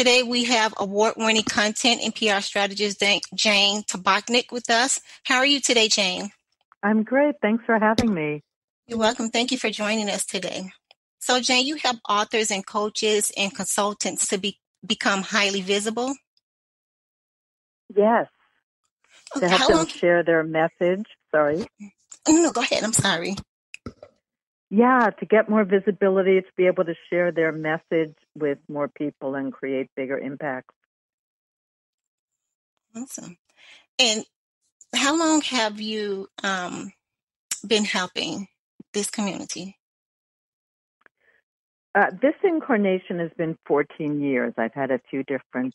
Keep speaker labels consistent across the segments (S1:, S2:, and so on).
S1: Today we have award-winning content and PR strategist Jane Tabachnick with us. How are you today, Jane?
S2: I'm great. Thanks for having me.
S1: You're welcome. Thank you for joining us today. So, Jane, you help authors and coaches and consultants to be, become highly visible.
S2: Yes. To help them long... share their message. Sorry. Mm-hmm.
S1: No, go ahead. I'm sorry.
S2: Yeah, to get more visibility, to be able to share their message with more people and create bigger impacts.
S1: Awesome. And how long have you um, been helping this community?
S2: Uh, this incarnation has been 14 years. I've had a few different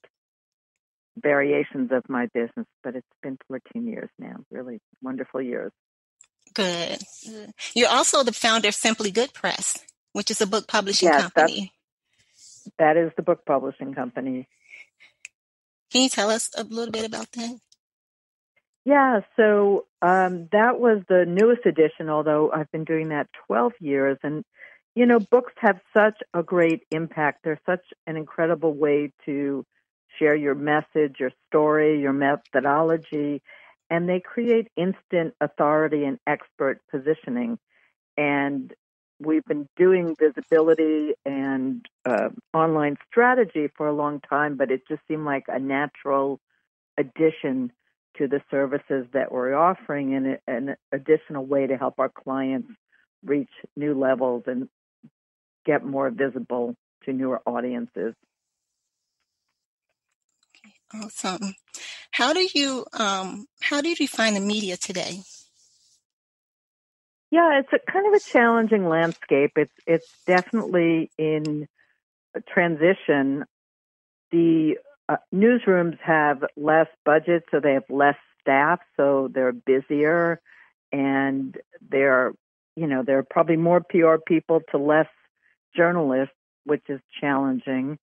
S2: variations of my business, but it's been 14 years now. Really wonderful years.
S1: Good. You're also the founder of Simply Good Press, which is a book publishing yes, company.
S2: That is the book publishing company.
S1: Can you tell us a little bit about that?
S2: Yeah, so um, that was the newest edition, although I've been doing that 12 years. And, you know, books have such a great impact. They're such an incredible way to share your message, your story, your methodology, and they create instant authority and expert positioning. And we've been doing visibility and uh, online strategy for a long time, but it just seemed like a natural addition to the services that we're offering and an additional way to help our clients reach new levels and get more visible to newer audiences.
S1: Awesome. How do you um, how do you define the media today?
S2: Yeah, it's a kind of a challenging landscape. It's it's definitely in transition. The uh, newsrooms have less budget, so they have less staff, so they're busier, and they're you know there are probably more PR people to less journalists, which is challenging.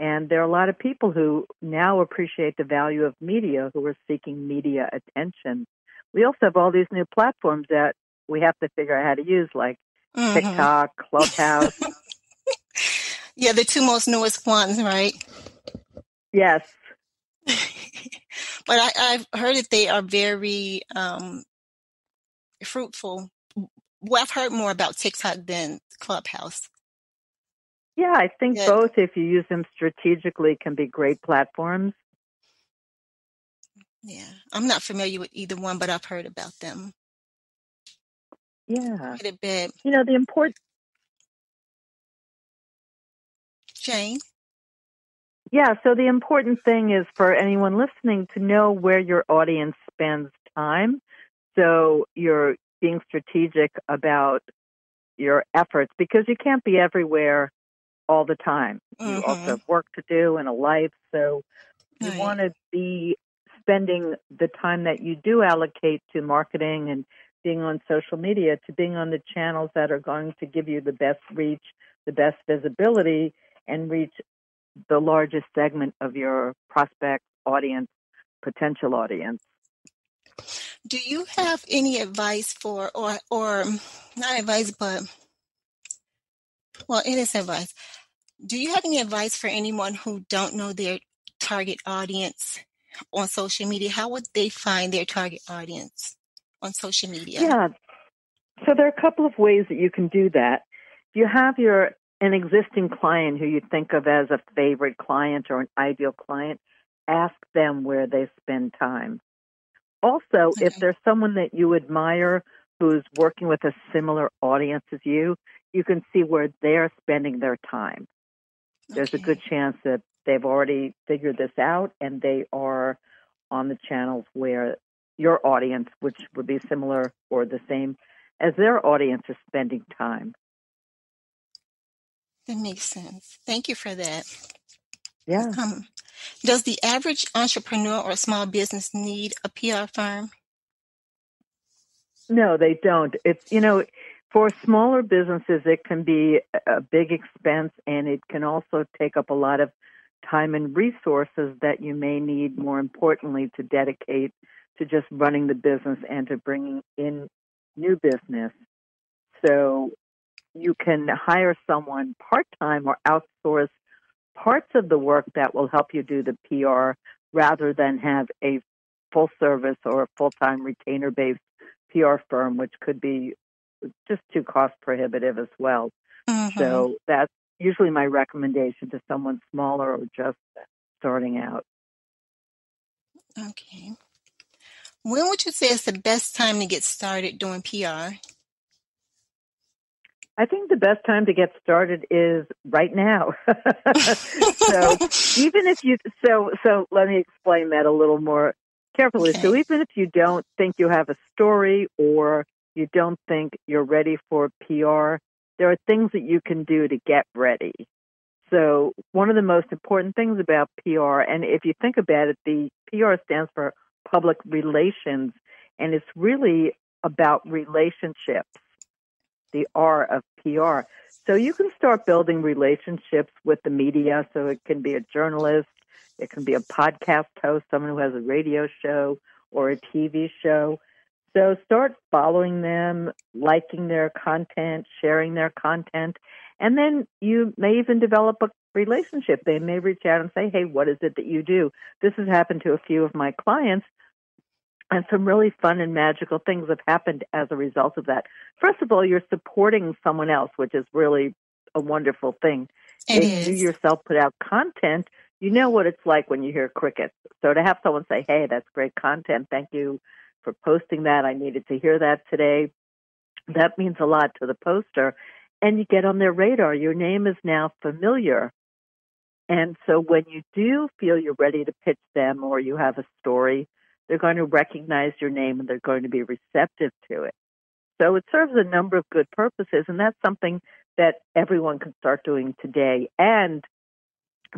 S2: And there are a lot of people who now appreciate the value of media who are seeking media attention. We also have all these new platforms that we have to figure out how to use, like mm-hmm. TikTok, Clubhouse.
S1: yeah, the two most newest ones, right?
S2: Yes.
S1: but I, have heard that they are very um, fruitful. Well, I've heard more about TikTok than Clubhouse.
S2: Yeah, I think Good. both, if you use them strategically, can be great platforms.
S1: Yeah, I'm not familiar with either one, but I've heard about them.
S2: Yeah,
S1: quite a bit.
S2: You know, the important
S1: Jane.
S2: Yeah, so the important thing is for anyone listening to know where your audience spends time. So you're being strategic about your efforts because you can't be everywhere all the time. Mm-hmm. You also have work to do and a life. So you right. want to be spending the time that you do allocate to marketing and being on social media to being on the channels that are going to give you the best reach, the best visibility, and reach the largest segment of your prospect audience, potential audience.
S1: Do you have any advice for, or, or not advice, but well, it is advice. Do you have any advice for anyone who don't know their target audience on social media? How would they find their target audience on social media?
S2: Yeah. So there are a couple of ways that you can do that. If you have your an existing client who you think of as a favorite client or an ideal client, ask them where they spend time. Also, okay. if there's someone that you admire who's working with a similar audience as you, you can see where they're spending their time there's okay. a good chance that they've already figured this out and they are on the channels where your audience, which would be similar or the same as their audience, is spending time.
S1: That makes sense. Thank you for that.
S2: Yeah.
S1: Um, does the average entrepreneur or small business need a PR firm?
S2: No, they don't. It's you know, for smaller businesses, it can be a big expense and it can also take up a lot of time and resources that you may need, more importantly, to dedicate to just running the business and to bringing in new business. So you can hire someone part time or outsource parts of the work that will help you do the PR rather than have a full service or a full time retainer based PR firm, which could be just too cost prohibitive as well. Mm-hmm. So that's usually my recommendation to someone smaller or just starting out.
S1: Okay. When would you say is the best time to get started doing PR?
S2: I think the best time to get started is right now. so even if you so so let me explain that a little more carefully. Okay. So even if you don't think you have a story or you don't think you're ready for PR, there are things that you can do to get ready. So one of the most important things about PR, and if you think about it, the PR stands for public relations, and it's really about relationships, the R of PR. So you can start building relationships with the media. So it can be a journalist, it can be a podcast host, someone who has a radio show or a TV show. So start following them, liking their content, sharing their content, and then you may even develop a relationship. They may reach out and say, Hey, what is it that you do? This has happened to a few of my clients. And some really fun and magical things have happened as a result of that. First of all, you're supporting someone else, which is really a wonderful thing.
S1: It
S2: if
S1: is.
S2: you yourself put out content, you know what it's like when you hear crickets. So to have someone say, Hey, that's great content. Thank you for posting that. I needed to hear that today. That means a lot to the poster. And you get on their radar. Your name is now familiar. And so when you do feel you're ready to pitch them or you have a story, they're going to recognize your name and they're going to be receptive to it. So it serves a number of good purposes, and that's something that everyone can start doing today. And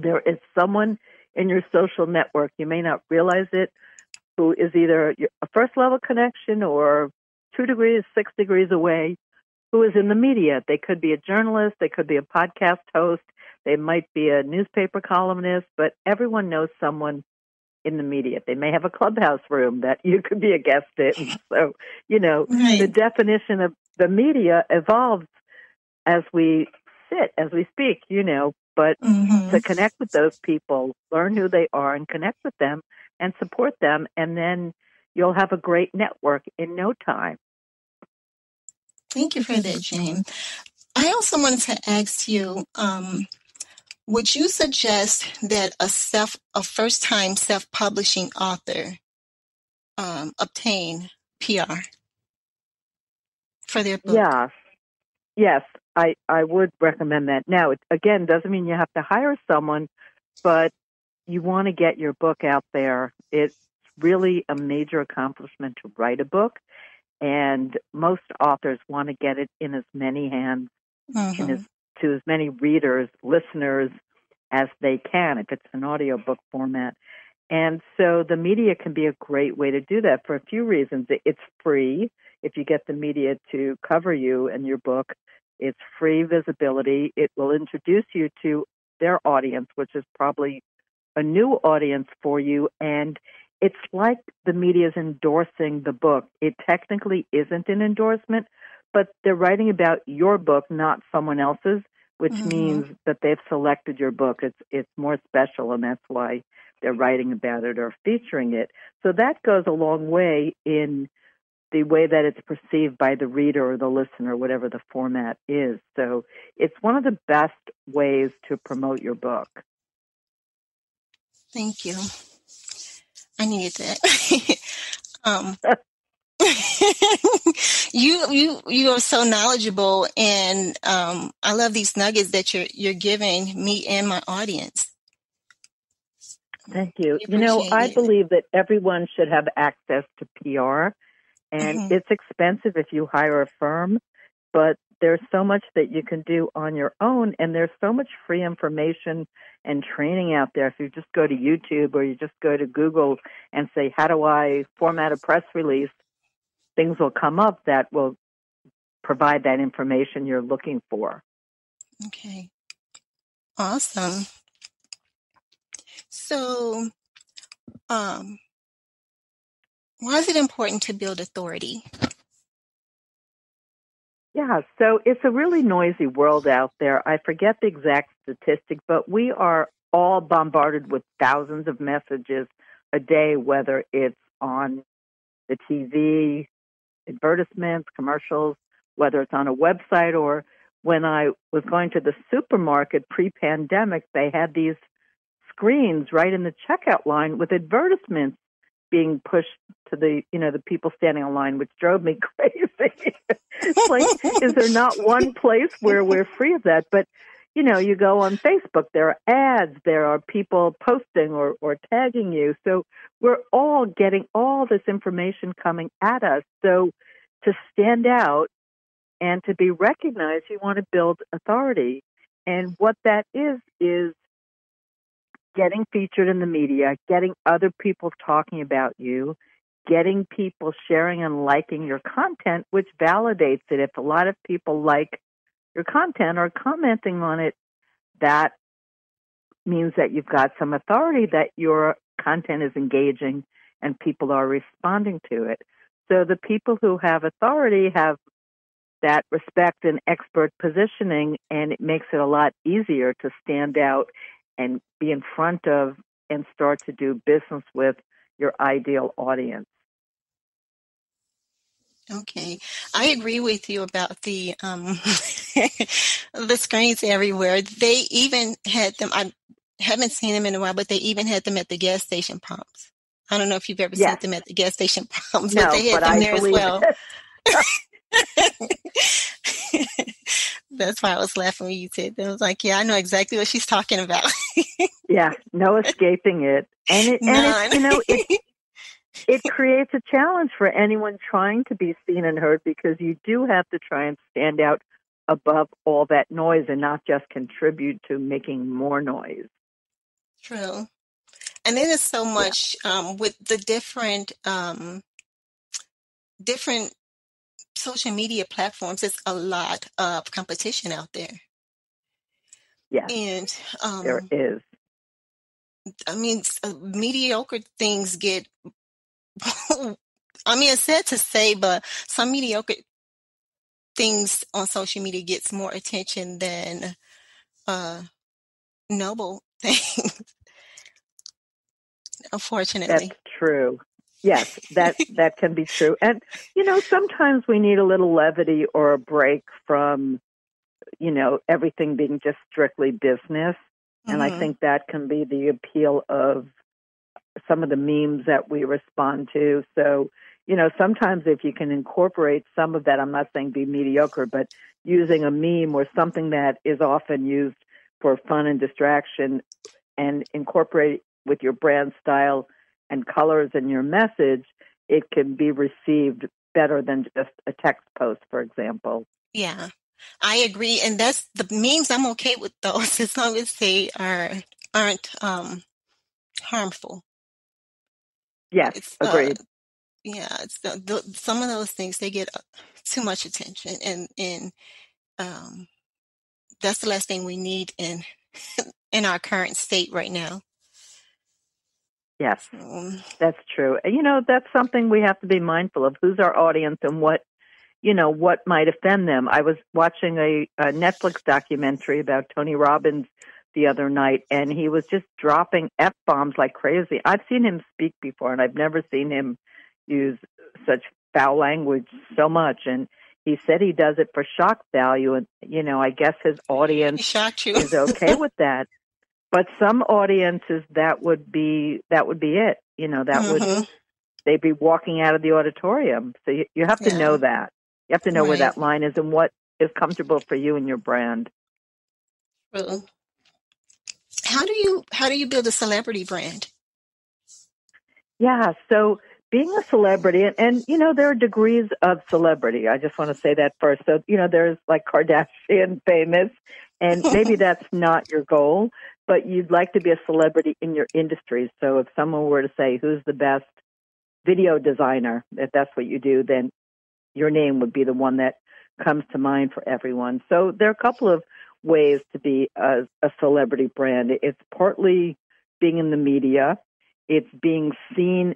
S2: there is someone in your social network, you may not realize it, who is either a first level connection or two degrees, six degrees away, who is in the media. They could be a journalist, they could be a podcast host, they might be a newspaper columnist, but everyone knows someone in the media. They may have a clubhouse room that you could be a guest in. So, you know, right. the definition of the media evolves as we sit, as we speak, you know, but mm-hmm. to connect with those people, learn who they are and connect with them and support them. And then you'll have a great network in no time.
S1: Thank you for that, Jane. I also wanted to ask you, um, would you suggest that a self, a first-time self-publishing author um, obtain PR for their book?
S2: Yes, yes, I I would recommend that. Now, it, again, doesn't mean you have to hire someone, but you want to get your book out there. It's really a major accomplishment to write a book, and most authors want to get it in as many hands, mm-hmm. in as, to as many readers, listeners as they can if it's an audiobook format. And so the media can be a great way to do that for a few reasons. It's free if you get the media to cover you and your book. It's free visibility. It will introduce you to their audience, which is probably a new audience for you. And it's like the media is endorsing the book. It technically isn't an endorsement, but they're writing about your book, not someone else's, which mm-hmm. means that they've selected your book. It's it's more special, and that's why they're writing about it or featuring it. So that goes a long way in the way that it's perceived by the reader or the listener, whatever the format is. So it's one of the best ways to promote your book.
S1: Thank you. I needed that. um, you you you are so knowledgeable, and um, I love these nuggets that you're you're giving me and my audience.
S2: Thank you. You know, I it. believe that everyone should have access to PR, and mm-hmm. it's expensive if you hire a firm, but there's so much that you can do on your own, and there's so much free information and training out there. If you just go to YouTube or you just go to Google and say, How do I format a press release? things will come up that will provide that information you're looking for.
S1: Okay. Awesome. So, um, why is it important to build authority?
S2: Yeah, so it's a really noisy world out there. I forget the exact statistic, but we are all bombarded with thousands of messages a day, whether it's on the TV, advertisements, commercials, whether it's on a website or when I was going to the supermarket pre pandemic, they had these screens right in the checkout line with advertisements being pushed to the you know the people standing in line, which drove me crazy. like, is there not one place where we're free of that? But you know, you go on Facebook, there are ads, there are people posting or, or tagging you. So we're all getting all this information coming at us. So to stand out and to be recognized, you want to build authority. And what that is, is getting featured in the media, getting other people talking about you, getting people sharing and liking your content, which validates it. If a lot of people like your content or commenting on it, that means that you've got some authority that your content is engaging and people are responding to it. So the people who have authority have that respect and expert positioning, and it makes it a lot easier to stand out and be in front of and start to do business with your ideal audience.
S1: Okay, I agree with you about the um, the screens everywhere. They even had them. I haven't seen them in a while, but they even had them at the gas station pumps. I don't know if you've ever yes. seen them at the gas station pumps,
S2: no,
S1: but they had
S2: but
S1: them
S2: I
S1: there as well.
S2: It.
S1: That's why I was laughing when you said that. I was like, yeah, I know exactly what she's talking about.
S2: yeah, no escaping it. And it, and it, you know, it, it creates a challenge for anyone trying to be seen and heard because you do have to try and stand out above all that noise and not just contribute to making more noise.
S1: True. And then there's so much yeah. um, with the different um, different social media platforms. It's a lot of competition out there.
S2: Yeah,
S1: and um,
S2: there is.
S1: I mean, uh, mediocre things get I mean, it's sad to say, but some mediocre things on social media gets more attention than uh, noble things. Unfortunately,
S2: that's true. Yes, that that can be true. And you know, sometimes we need a little levity or a break from, you know, everything being just strictly business. And mm-hmm. I think that can be the appeal of some of the memes that we respond to. So, you know, sometimes if you can incorporate some of that, I'm not saying be mediocre, but using a meme or something that is often used for fun and distraction and incorporate with your brand style and colors in your message, it can be received better than just a text post, for example.
S1: Yeah. I agree, and that's the memes. I'm okay with those as long as they are aren't um, harmful.
S2: Yes, it's, uh, agreed. Uh,
S1: yeah, it's the, the, some of those things they get uh, too much attention, and and um, that's the last thing we need in in our current state right now.
S2: Yes, that's true. You know, that's something we have to be mindful of. Who's our audience and what, you know, what might offend them. I was watching a, a Netflix documentary about Tony Robbins the other night and he was just dropping F bombs like crazy. I've seen him speak before and I've never seen him use such foul language so much and he said he does it for shock value and you know, I guess his audience is okay with that. But some audiences that would be that would be it. You know, that mm-hmm. would they'd be walking out of the auditorium. So you, you have to yeah. know that. You have to know right. where that line is and what is comfortable for you and your brand.
S1: True. How do you how do you build a celebrity brand?
S2: Yeah, so being a celebrity and, and you know there are degrees of celebrity. I just want to say that first. So, you know, there's like Kardashian famous and maybe that's not your goal, but you'd like to be a celebrity in your industry. So if someone were to say who's the best video designer, if that's what you do, then your name would be the one that comes to mind for everyone. So there are a couple of ways to be a, a celebrity brand. It's partly being in the media. It's being seen.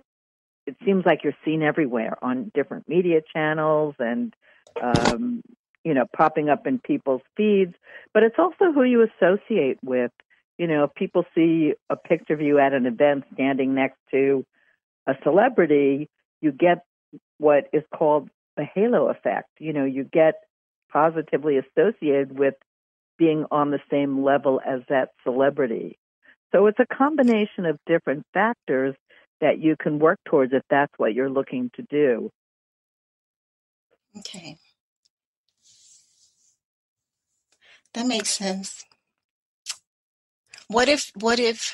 S2: It seems like you're seen everywhere on different media channels and, um, you know, popping up in people's feeds. But it's also who you associate with. You know, if people see a picture of you at an event standing next to a celebrity, you get what is called the halo effect. You know, you get positively associated with being on the same level as that celebrity. So it's a combination of different factors that you can work towards if that's what you're looking to do.
S1: Okay. That makes sense. What if what if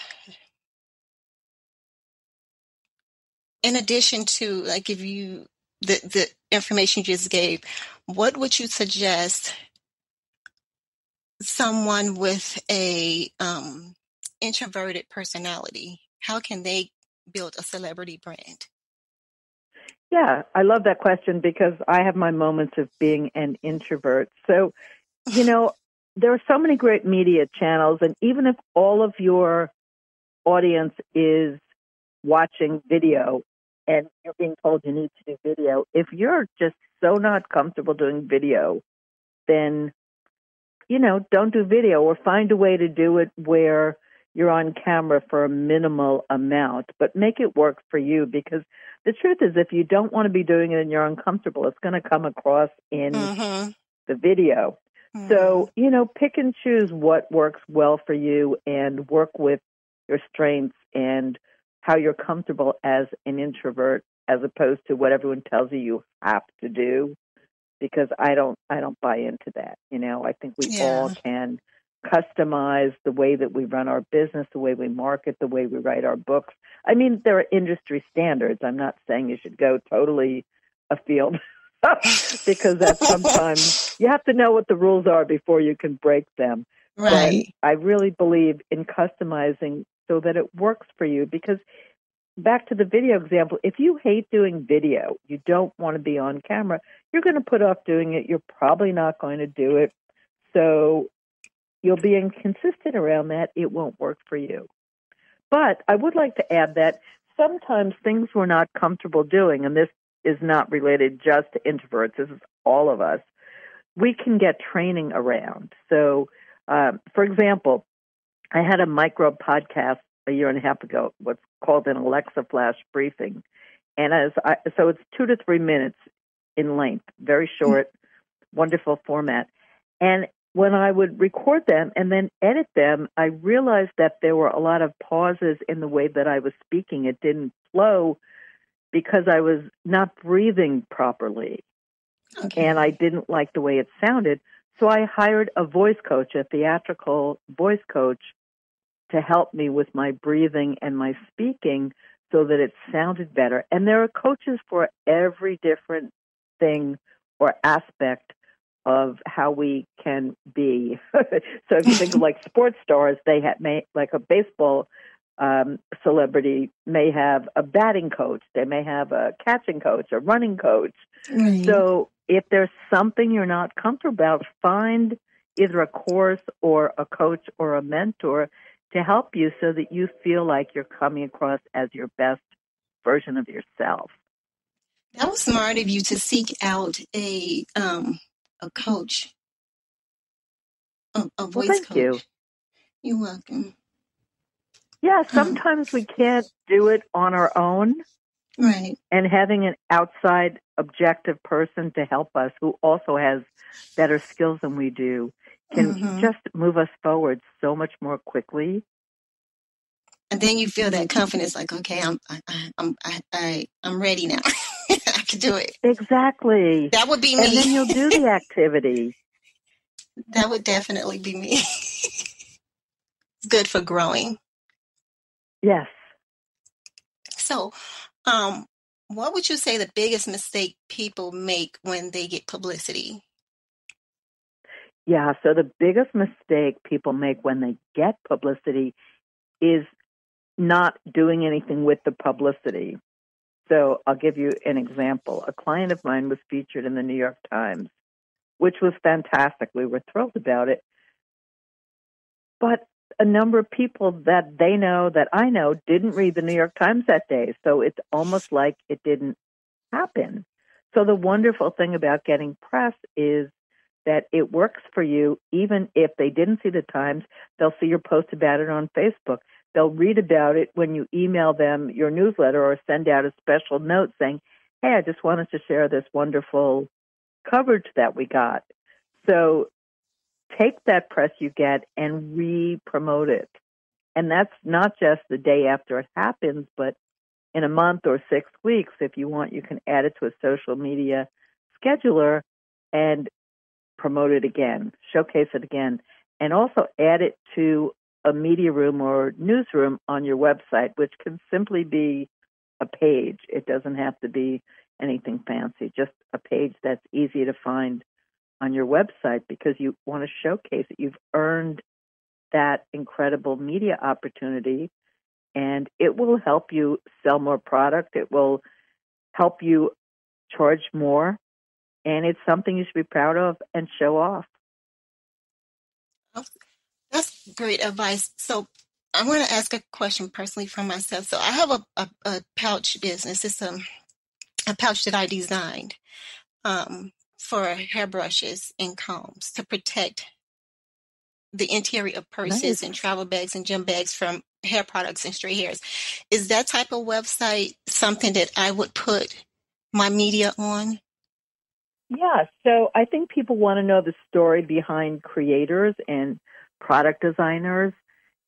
S1: in addition to like if you the the information you just gave, what would you suggest someone with a um, introverted personality? How can they build a celebrity brand?
S2: Yeah, I love that question because I have my moments of being an introvert. So, you know, there are so many great media channels, and even if all of your audience is watching video and you're being told you need to do video, if you're just so not comfortable doing video, then, you know, don't do video or find a way to do it where you're on camera for a minimal amount, but make it work for you because the truth is if you don't want to be doing it and you're uncomfortable, it's going to come across in mm-hmm. the video. Mm-hmm. So, you know, pick and choose what works well for you and work with your strengths and how you're comfortable as an introvert as opposed to what everyone tells you you have to do because I don't I don't buy into that. You know, I think we yeah. all can customize the way that we run our business, the way we market, the way we write our books. I mean, there are industry standards. I'm not saying you should go totally afield because that sometimes you have to know what the rules are before you can break them.
S1: Right.
S2: But I really believe in customizing so that it works for you because back to the video example, if you hate doing video, you don't want to be on camera, you're going to put off doing it. You're probably not going to do it. So you'll be inconsistent around that. It won't work for you. But I would like to add that sometimes things we're not comfortable doing, and this is not related just to introverts, this is all of us, we can get training around. So, um, for example, I had a micro podcast a year and a half ago, what's called an Alexa Flash briefing. And as I, so it's two to three minutes in length, very short, mm-hmm. wonderful format. And when I would record them and then edit them, I realized that there were a lot of pauses in the way that I was speaking. It didn't flow because I was not breathing properly. Okay. And I didn't like the way it sounded. So I hired a voice coach, a theatrical voice coach, to help me with my breathing and my speaking so that it sounded better. And there are coaches for every different thing or aspect of how we can be. so if you think of like sports stars, they have may, like a baseball um, celebrity may have a batting coach, they may have a catching coach, a running coach. Right. So if there's something you're not comfortable about, find either a course or a coach or a mentor to help you so that you feel like you're coming across as your best version of yourself.
S1: That was smart of you to seek out a um, a coach, a, a voice
S2: well, thank
S1: coach.
S2: You.
S1: You're welcome.
S2: Yeah, sometimes we can't do it on our own.
S1: Right.
S2: And having an outside objective person to help us who also has better skills than we do can mm-hmm. just move us forward so much more quickly.
S1: And then you feel that confidence, like, okay, I'm, I, I'm, I, I, I'm ready now. I can do it.
S2: Exactly.
S1: That would be me.
S2: And then you'll do the activity.
S1: that would definitely be me. it's good for growing.
S2: Yes.
S1: So, um, what would you say the biggest mistake people make when they get publicity?
S2: Yeah, so the biggest mistake people make when they get publicity is not doing anything with the publicity. So I'll give you an example. A client of mine was featured in the New York Times, which was fantastic. We were thrilled about it. But a number of people that they know, that I know, didn't read the New York Times that day. So it's almost like it didn't happen. So the wonderful thing about getting press is that it works for you, even if they didn't see the Times, they'll see your post about it on Facebook. They'll read about it when you email them your newsletter or send out a special note saying, Hey, I just wanted to share this wonderful coverage that we got. So take that press you get and re promote it. And that's not just the day after it happens, but in a month or six weeks, if you want, you can add it to a social media scheduler and promote it again, showcase it again, and also add it to a media room or newsroom on your website, which can simply be a page. It doesn't have to be anything fancy, just a page that's easy to find on your website because you want to showcase that You've earned that incredible media opportunity and it will help you sell more product. It will help you charge more and it's something you should be proud of and show off.
S1: That's great advice. So I want to ask a question personally for myself. So I have a, a, a pouch business. It's a, a pouch that I designed um, for hairbrushes and combs to protect the interior of purses nice. and travel bags and gym bags from hair products and stray hairs. Is that type of website something that I would put my media on?
S2: Yeah, so I think people want to know the story behind creators and product designers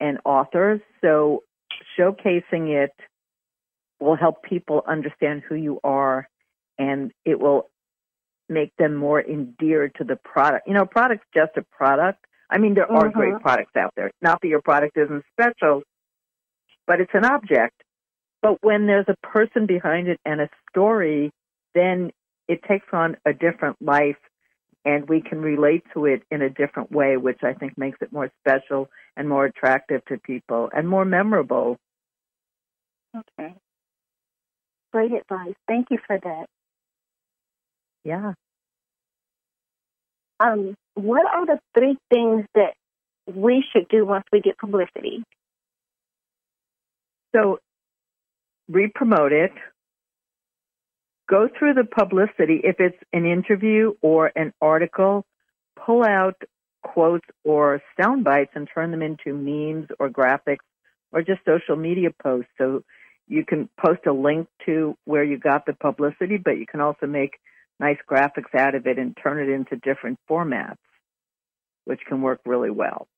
S2: and authors. So showcasing it will help people understand who you are and it will make them more endeared to the product. You know, product's just a product. I mean, there are mm-hmm. great products out there. Not that your product isn't special, but it's an object. But when there's a person behind it and a story, then it takes on a different life and we can relate to it in a different way, which I think makes it more special and more attractive to people and more memorable.
S3: Okay. Great advice. Thank you for that.
S2: Yeah.
S3: Um, what are the three things that we should do once we get publicity?
S2: So, re-promote it, go through the publicity. If it's an interview or an article, pull out quotes or sound bites and turn them into memes or graphics or just social media posts. So you can post a link to where you got the publicity, but you can also make nice graphics out of it and turn it into different formats, which can work really well.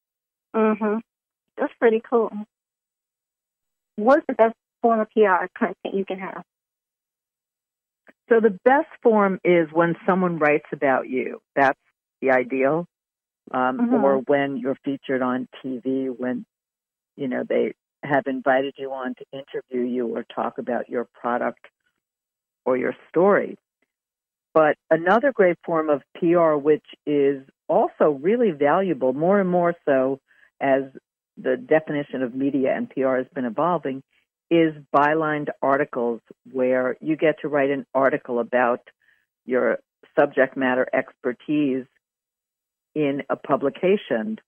S3: Mhm. That's pretty cool. What's the best form of PR content you can have?
S2: So the best form is when someone writes about you. That's the ideal. Um, mm-hmm. Or when you're featured on TV, when you know they have invited you on to interview you or talk about your product or your story. But another great form of PR, which is also really valuable, more and more so as the definition of media and PR has been evolving, is bylined articles where you get to write an article about your subject matter expertise in a publication.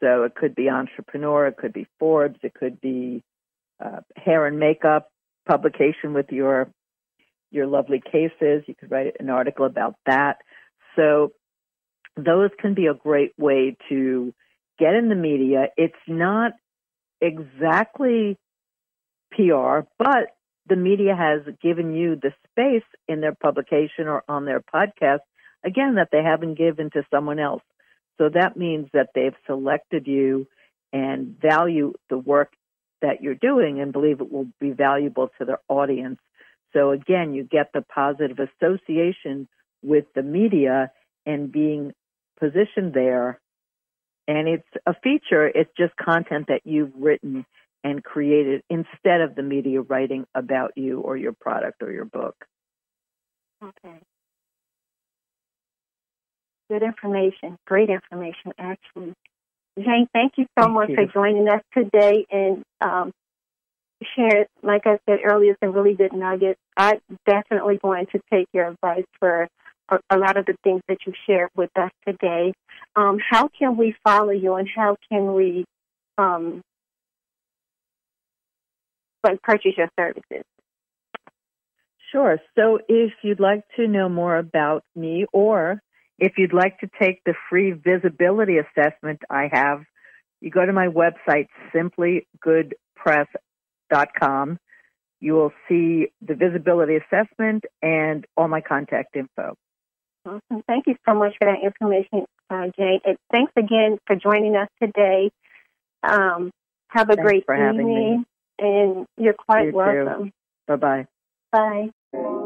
S2: So it could be Entrepreneur, it could be Forbes, it could be uh, hair and makeup publication with your your lovely cases. You could write an article about that. So those can be a great way to get in the media. It's not exactly PR, but the media has given you the space in their publication or on their podcast, again, that they haven't given to someone else. So that means that they've selected you and value the work that you're doing and believe it will be valuable to their audience. So again, you get the positive association with the media and being positioned there. And it's a feature, it's just content that you've written and created instead of the media writing about you or your product or your book.
S3: Okay. Good information. Great information, actually. Jane, thank you so thank much you. for joining us today and um, sharing. Like I said earlier, some really good nuggets. I'm definitely going to take your advice for a, lot of the things that you shared with us today. Um, how can we follow you and how can we um, but purchase your services?
S2: Sure. So if you'd like to know more about me or if you'd like to take the free visibility assessment I have, you go to my website, simplygoodpress.com. You will see the visibility assessment and all my contact info.
S3: Awesome. Thank you so much for that information, uh, Jane. And thanks again for joining us today. Um, have a
S2: Thanks
S3: great evening, and you're quite
S2: You
S3: welcome.
S2: Bye bye.
S3: Bye.